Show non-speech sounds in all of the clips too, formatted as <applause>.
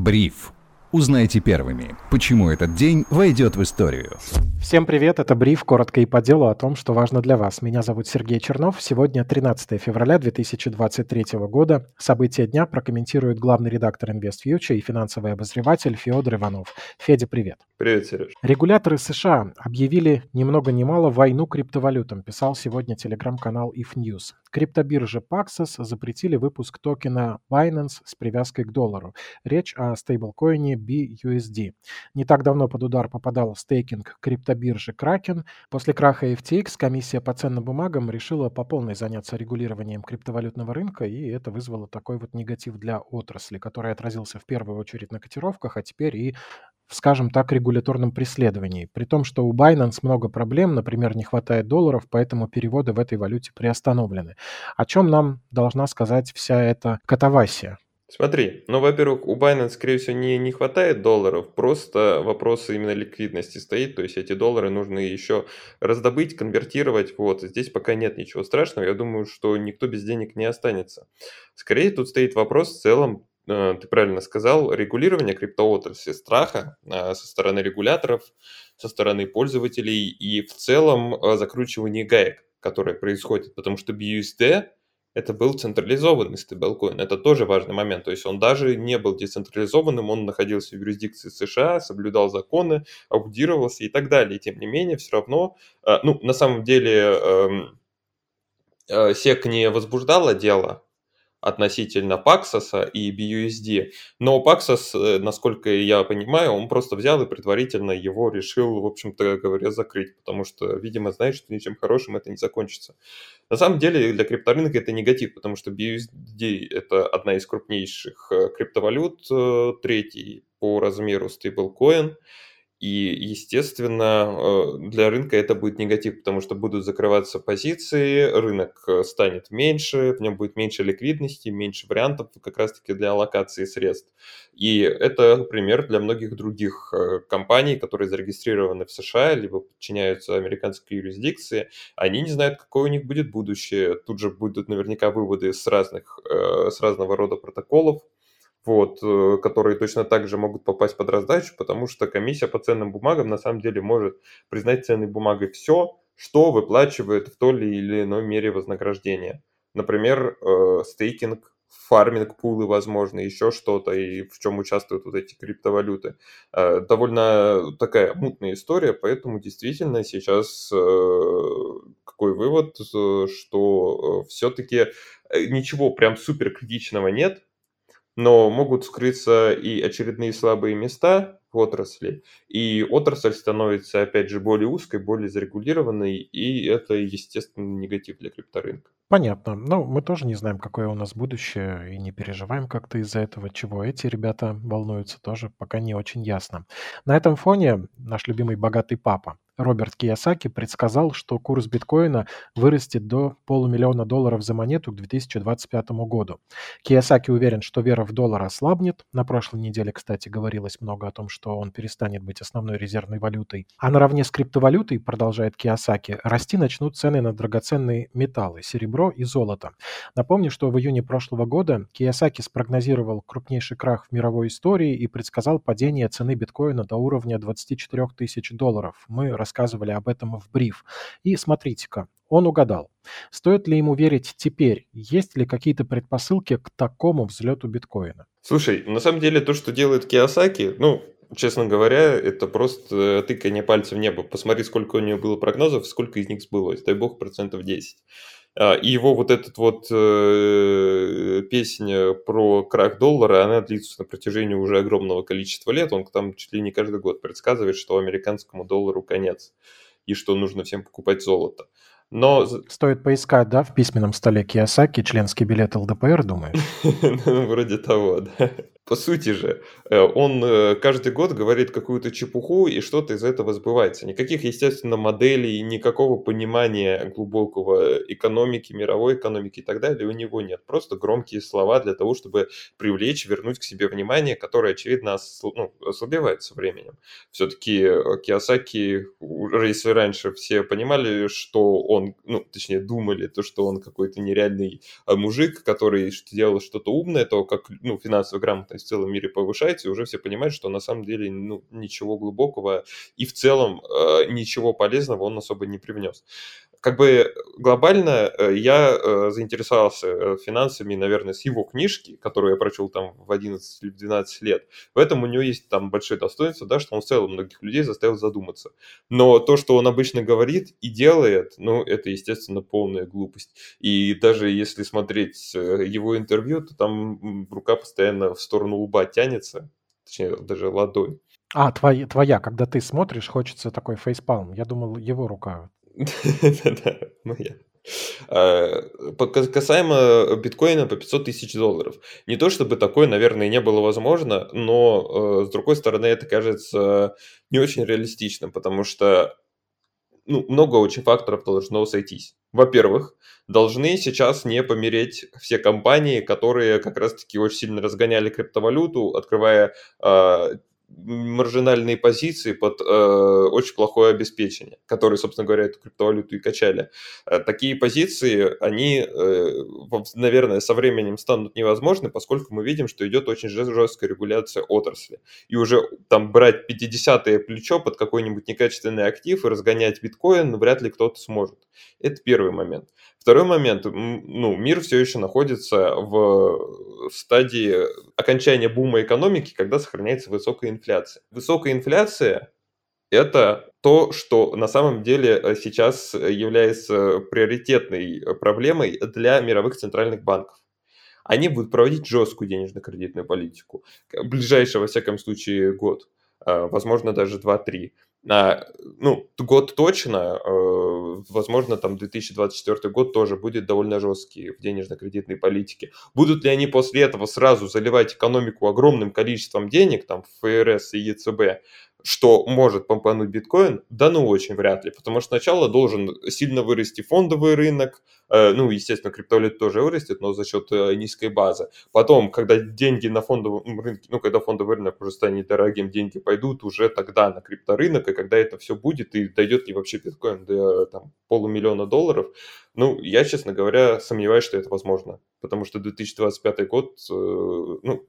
Бриф. Узнайте первыми, почему этот день войдет в историю. Всем привет, это Бриф, коротко и по делу о том, что важно для вас. Меня зовут Сергей Чернов. Сегодня 13 февраля 2023 года. События дня прокомментирует главный редактор InvestFuture и финансовый обозреватель Федор Иванов. Федя, привет. Привет, Сереж. Регуляторы США объявили ни много ни мало войну криптовалютам, писал сегодня телеграм-канал If News. Криптобирже Paxos запретили выпуск токена Binance с привязкой к доллару. Речь о стейблкоине BUSD. Не так давно под удар попадал стейкинг криптобиржи Kraken. После краха FTX комиссия по ценным бумагам решила по полной заняться регулированием криптовалютного рынка, и это вызвало такой вот негатив для отрасли, который отразился в первую очередь на котировках, а теперь и скажем так, регуляторном преследовании. При том, что у Binance много проблем, например, не хватает долларов, поэтому переводы в этой валюте приостановлены. О чем нам должна сказать вся эта катавасия? Смотри, ну, во-первых, у Binance, скорее всего, не, не хватает долларов, просто вопрос именно ликвидности стоит, то есть эти доллары нужно еще раздобыть, конвертировать, вот, здесь пока нет ничего страшного, я думаю, что никто без денег не останется. Скорее тут стоит вопрос в целом Э, ты правильно сказал, регулирование криптоотрасли страха э, со стороны регуляторов, со стороны пользователей и в целом э, закручивание гаек, которое происходит, потому что BUSD это был централизованный стейблкоин. Это тоже важный момент. То есть он даже не был децентрализованным, он находился в юрисдикции США, соблюдал законы, аудировался и так далее. Тем не менее, все равно, ну, на самом деле, эм, не возбуждало дело относительно Paxos и BUSD. Но Paxos, э, насколько я понимаю, он просто взял и предварительно его решил, в общем-то говоря, закрыть, потому что, видимо, знает, что ничем хорошим это не закончится. На самом деле для крипторынка это негатив, потому что BUSD это одна из крупнейших э, криптовалют, э, третий по размеру стейблкоин. И, естественно, э, для рынка это будет негатив, потому что будут закрываться позиции, рынок э, станет меньше, в нем будет меньше ликвидности, меньше вариантов как раз-таки для аллокации средств. И это пример для многих других э, компаний, которые зарегистрированы в США, либо подчиняются американской юрисдикции. Они не знают, какое у них будет будущее. Тут же будут наверняка выводы с, разных, с разного рода протоколов, вот, э, которые точно так же могут попасть под раздачу, потому что комиссия по ценным бумагам на самом деле может признать ценной бумагой все, что выплачивает в той или иной мере вознаграждение. Например, э, стейкинг, фарминг пулы, возможно, еще что-то, и в чем участвуют вот эти криптовалюты. Э, довольно такая мутная история, поэтому действительно сейчас какой вывод, что все-таки ничего прям супер критичного нет, но могут скрыться и очередные слабые места в отрасли, и отрасль становится, опять же, более узкой, более зарегулированной, и это, естественно, негатив для крипторынка. Понятно. Ну, мы тоже не знаем, какое у нас будущее, и не переживаем как-то из-за этого, чего эти ребята волнуются, тоже пока не очень ясно. На этом фоне наш любимый богатый папа Роберт Киясаки предсказал, что курс биткоина вырастет до полумиллиона долларов за монету к 2025 году. Киясаки уверен, что вера в доллар ослабнет. На прошлой неделе, кстати, говорилось много о том, что он перестанет быть основной резервной валютой. А наравне с криптовалютой, продолжает Киясаки, расти начнут цены на драгоценные металлы, серебро и золото. Напомню, что в июне прошлого года Киясаки спрогнозировал крупнейший крах в мировой истории и предсказал падение цены биткоина до уровня 24 тысяч долларов. Мы рассказывали об этом в бриф. И смотрите-ка, он угадал. Стоит ли ему верить теперь? Есть ли какие-то предпосылки к такому взлету биткоина? Слушай, на самом деле то, что делает Киосаки, ну, честно говоря, это просто тыкание пальцем в небо. Посмотри, сколько у него было прогнозов, сколько из них сбылось. Дай бог, процентов 10. А, и его вот этот вот э, песня про крах доллара, она длится на протяжении уже огромного количества лет. Он там чуть ли не каждый год предсказывает, что американскому доллару конец и что нужно всем покупать золото. Но... Стоит поискать, да, в письменном столе Киосаки членский билет ЛДПР, думаешь? <laughs> Ну, вроде того, да. По сути же, э, он э, каждый год говорит какую-то чепуху, и что-то из этого сбывается. Никаких, естественно, моделей, никакого понимания глубокого экономики, мировой экономики и так далее у него нет. Просто громкие слова для того, чтобы привлечь, вернуть к себе внимание, которое, очевидно, ну, ослабевает со временем. Все-таки э, Киосаки, если раньше все понимали, что он, ну, точнее, думали, то, что он какой-то нереальный мужик, который делал что-то умное, то как, ну, финансово ликвидность в целом мире повышается, и уже все понимают, что на самом деле ну, ничего глубокого и в целом э, ничего полезного он особо не привнес как бы глобально э, я э, заинтересовался э, финансами, наверное, с его книжки, которую я прочел там в 11 или 12 лет. В этом у него есть там большое достоинство, да, что он в целом многих людей заставил задуматься. Но то, что он обычно говорит и делает, ну, это, естественно, полная глупость. И даже если смотреть его интервью, то там рука постоянно в сторону лба тянется, точнее, даже ладонь. А, твоя, твоя, когда ты смотришь, хочется такой фейспалм. Я думал, его рука Да, моя. А, касаемо биткоина по 500 тысяч долларов. Не то чтобы такое, наверное, не было возможно, но, э, с другой стороны, это кажется не очень реалистичным, потому что ну, много очень факторов должно сойтись. Во-первых, должны сейчас не помереть все компании, которые как раз-таки очень сильно разгоняли криптовалюту, открывая э, маржинальные позиции под э, очень плохое обеспечение, которые, собственно говоря, эту криптовалюту и качали. Э, такие позиции, они, э, наверное, со временем станут невозможны, поскольку мы видим, что идет очень жесткая регуляция отрасли. И уже там брать 50-е плечо под какой-нибудь некачественный актив и разгонять биткоин вряд ли кто-то сможет. Это первый момент. Второй момент, ну, мир все еще находится в стадии окончания бума экономики, когда сохраняется высокая инфляция. Высокая инфляция – это то, что на самом деле э, сейчас является приоритетной проблемой для мировых центральных банков. Они будут проводить жесткую денежно-кредитную политику. Ближайший, во всяком случае, год. А, возможно, даже 2-3 а, ну, год точно, э, возможно, там 2024 год тоже будет довольно жесткий в денежно-кредитной политике. Будут ли они после этого сразу заливать экономику огромным количеством денег, там, ФРС и ЕЦБ, что может помпануть биткоин? Да ну очень вряд ли, потому что сначала должен сильно вырасти фондовый рынок, э, ну, естественно, криптовалюта тоже вырастет, но за счет э, низкой базы. Потом, когда деньги на фондовом рынке, ну, когда фондовый рынок уже станет дорогим, деньги пойдут уже тогда на крипторынок, и когда это все будет, и дойдет ли вообще биткоин до там, полумиллиона долларов, ну, я, честно говоря, сомневаюсь, что это возможно, потому что 2025 год, э, ну,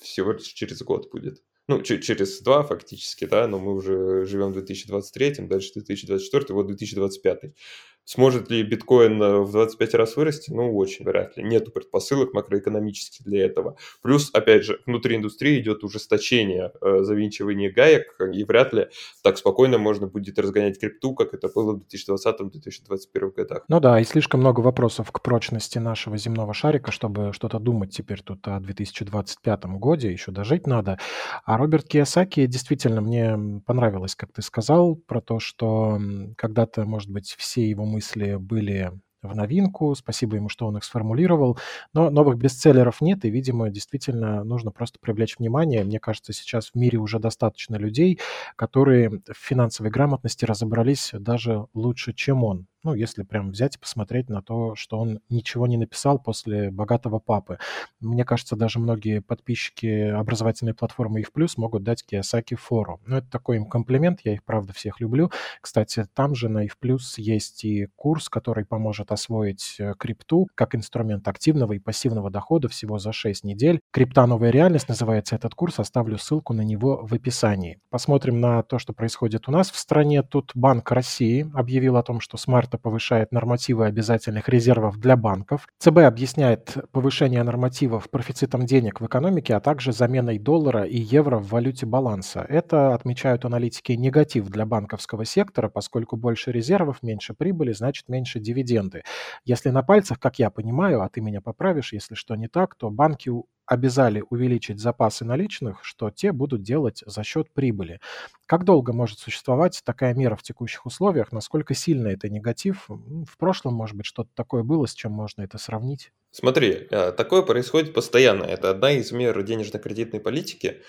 всего лишь через год будет ну, через два фактически, да, но мы уже живем в 2023, дальше 2024, вот 2025. Сможет ли биткоин э, в 25 раз вырасти? Ну, очень вряд ли. Нету предпосылок макроэкономических для этого. Плюс, опять же, внутри индустрии идет ужесточение э, завинчивания гаек, и вряд ли так спокойно можно будет разгонять крипту, как это было в 2020-2021 годах. Ну да, и слишком много вопросов к прочности нашего земного шарика, чтобы что-то думать теперь тут о 2025 годе, еще дожить надо. А Роберт Кiyosaki действительно мне понравилось, как ты сказал, про то, что когда-то, может быть, все его мысли были в новинку. Спасибо ему, что он их сформулировал. Но новых бестселлеров нет, и, видимо, действительно нужно просто привлечь внимание. Мне кажется, сейчас в мире уже достаточно людей, которые в финансовой грамотности разобрались даже лучше, чем он. Ну, если прям взять и посмотреть на то, что он ничего не написал после «Богатого папы». Мне кажется, даже многие подписчики образовательной платформы «Их плюс» могут дать Киосаки фору. Ну, это такой им комплимент, я их, правда, всех люблю. Кстати, там же на «Их плюс» есть и курс, который поможет освоить э, крипту как инструмент активного и пассивного дохода всего за 6 недель. «Крипта. Новая реальность» называется этот курс, оставлю ссылку на него в описании. Посмотрим на то, что происходит у нас в стране. Тут Банк России объявил о том, что с марта повышает нормативы обязательных резервов для банков. ЦБ объясняет повышение нормативов профицитом денег в экономике, а также заменой доллара и евро в валюте баланса. Это, отмечают аналитики, негатив для банковского сектора, поскольку больше резервов, меньше прибыли, значит меньше дивиденды. Если на пальцах, как я понимаю, а ты меня поправишь, если что не так, то банки обязали увеличить запасы наличных, что те будут делать за счет прибыли. Как долго может существовать такая мера в текущих условиях? Насколько сильно это негатив? В прошлом, может быть, что-то такое было, с чем можно это сравнить? Смотри, э, такое происходит постоянно. Это одна из мер денежно-кредитной политики.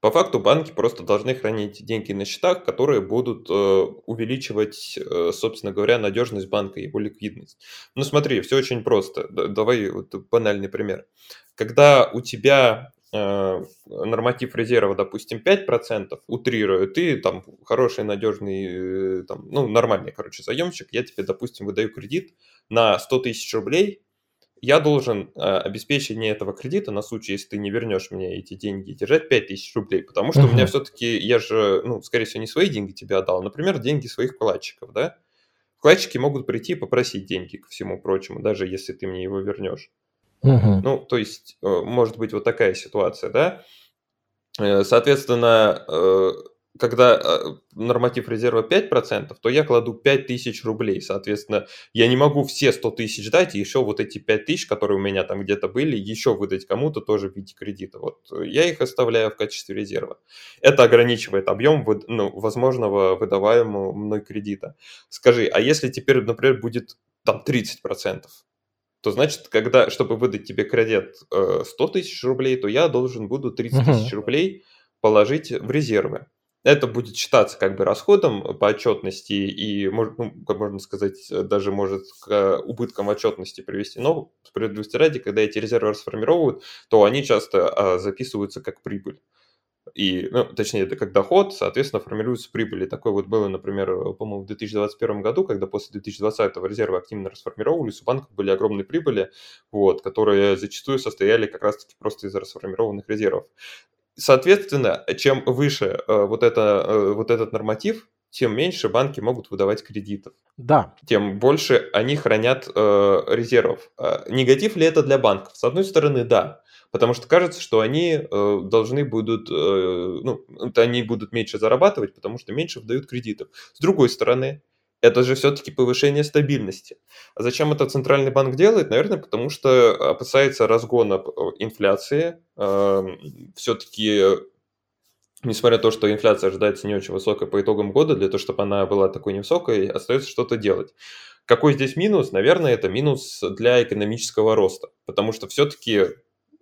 По факту банки просто должны хранить деньги на счетах, которые будут э, увеличивать, э, собственно говоря, надежность банка, его ликвидность. Ну смотри, все очень просто. Давай вот банальный пример. Когда у тебя э, норматив резерва, допустим, 5%, утрирую, ты там хороший, надежный, э, там, ну, нормальный, короче, заемщик, я тебе, допустим, выдаю кредит на 100 тысяч рублей, я должен э, обеспечение этого кредита на случай, если ты не вернешь мне эти деньги, держать 5000 рублей, потому что uh-huh. у меня все-таки, я же, ну, скорее всего, не свои деньги тебе отдал, например, деньги своих вкладчиков, да? Вкладчики могут прийти и попросить деньги, ко всему прочему, даже если ты мне его вернешь. Uh-huh. Ну, то есть, э, может быть вот такая ситуация, да? Э, соответственно, э, когда норматив резерва 5%, то я кладу 5000 рублей. Соответственно, я не могу все 100 тысяч дать, и еще вот эти 5000, которые у меня там где-то были, еще выдать кому-то тоже в виде кредита. Вот я их оставляю в качестве резерва. Это ограничивает объем ну, возможного выдаваемого мной кредита. Скажи, а если теперь, например, будет там 30%? То значит, когда, чтобы выдать тебе кредит 100 э, тысяч рублей, то я должен буду 30 тысяч рублей положить в резервы это будет считаться как бы расходом по отчетности и, ну, как можно сказать, даже может к убыткам отчетности привести. Но справедливости ради, когда эти резервы расформировывают, то они часто а, записываются как прибыль. И, ну, точнее, это как доход, соответственно, формируются прибыли. Такое вот было, например, по-моему, в 2021 году, когда после 2020 резервы активно расформировались, у банков были огромные прибыли, вот, которые зачастую состояли как раз-таки просто из расформированных резервов. Соответственно, чем выше э, вот, это, э, вот этот норматив, тем меньше банки могут выдавать кредитов. Да. Тем больше они хранят э, резервов. Э, негатив ли это для банков? С одной стороны, да. Потому что кажется, что они э, должны будут, э, ну, они будут меньше зарабатывать, потому что меньше выдают кредитов. С другой стороны, это же все-таки повышение стабильности. А зачем это Центральный банк делает? Наверное, потому что опасается разгона э, инфляции. Эм, все-таки, несмотря на то, что инфляция ожидается не очень высокой по итогам года, для того, чтобы она была такой невысокой, остается что-то делать. Какой здесь минус? Наверное, это минус для экономического роста. Потому что все-таки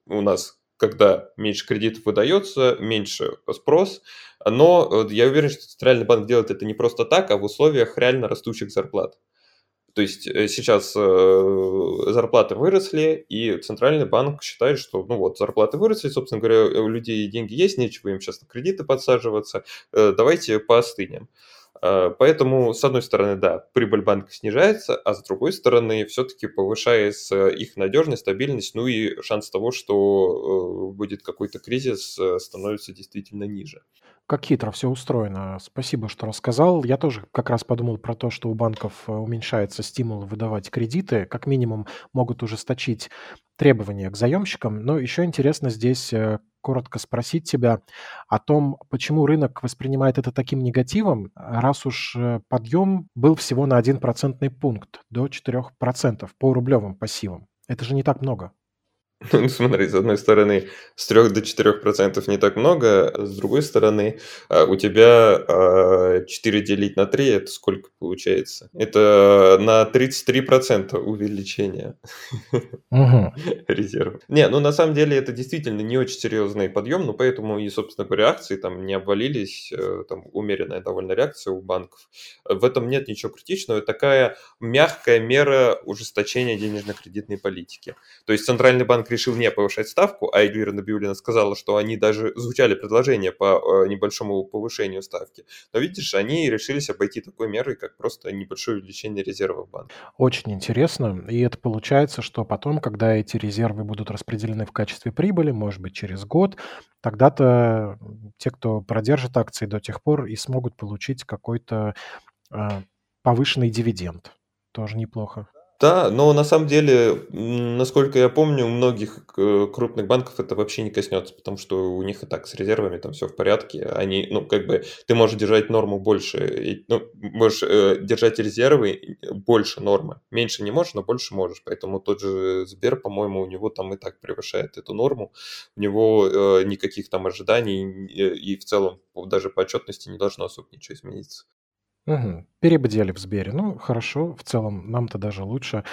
у нас когда меньше кредитов выдается, меньше спрос. Но я уверен, что Центральный банк делает это не просто так, а в условиях реально растущих зарплат. То есть э, сейчас э, зарплаты выросли, и Центральный банк считает, что ну вот зарплаты выросли, собственно говоря, у людей деньги есть, нечего им сейчас на кредиты подсаживаться, э, давайте поостынем. Э, поэтому, с одной стороны, да, прибыль банка снижается, а с другой стороны, все-таки повышается их надежность, стабильность, ну и шанс того, что э, будет какой-то кризис, э, становится действительно ниже. Как хитро все устроено. Спасибо, что рассказал. Я тоже как раз подумал про то, что у банков уменьшается стимул выдавать кредиты. Как минимум могут ужесточить требования к заемщикам. Но еще интересно здесь коротко спросить тебя о том, почему рынок воспринимает это таким негативом, раз уж э, подъем был всего на 1 процентный пункт до 4% по рублевым пассивам. Это же не так много. <laughs> Ну, смотри, с одной стороны, с 3 до 4% не так много, а с другой стороны, а, у тебя 4 а, делить на 3, это сколько получается? Это на 33% увеличение угу. резерва. Не, ну на самом деле это действительно не очень серьезный подъем, но поэтому и, собственно говоря, акции там не обвалились, э, там умеренная довольно реакция у банков. В этом нет ничего критичного, такая мягкая мера ужесточения денежно-кредитной политики. То есть Центральный банк банк решил не повышать ставку, а Эльвира Набиулина сказала, что они даже звучали предложения по э, небольшому повышению ставки. Но видишь, они решились обойти такой мерой, как просто небольшое увеличение резервов банка. Очень интересно. И это получается, что потом, когда эти резервы будут распределены в качестве прибыли, может быть, через год, тогда-то те, кто продержит акции до тех пор, и смогут получить какой-то э, повышенный дивиденд. Тоже неплохо. Да, но на самом деле, насколько я помню, у многих э, крупных банков это вообще не коснется, потому что у них и так с резервами там все в порядке. Они, ну, как бы, ты можешь держать норму больше, ну, можешь э, держать резервы больше нормы. Меньше не можешь, но больше можешь. Поэтому тот же Сбер, по-моему, у него там и так превышает эту норму. У него э, никаких там ожиданий и в целом даже по отчетности не должно особо ничего измениться. Мгм. Перебдели в Сбере. Ну, хорошо, в целом нам-то даже лучше.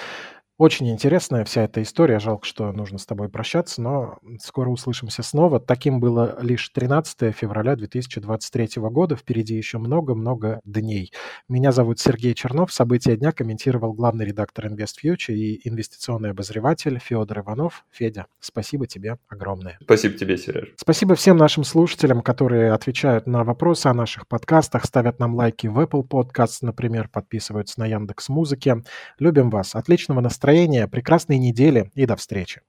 Очень интересная вся эта история. Жалко, что нужно с тобой прощаться, но скоро услышимся снова. Таким было лишь 13 февраля 2023 года. Впереди еще много-много дней. Меня зовут Сергей Чернов. События дня комментировал главный редактор InvestFuture и инвестиционный обозреватель Федор Иванов. Федя, спасибо тебе огромное. Спасибо тебе, Сереж. Спасибо всем нашим слушателям, которые отвечают на вопросы о наших подкастах, ставят нам лайки в Apple Podcasts, например, подписываются на Яндекс Музыке. Любим вас. Отличного настроения настроения, прекрасной недели и до встречи.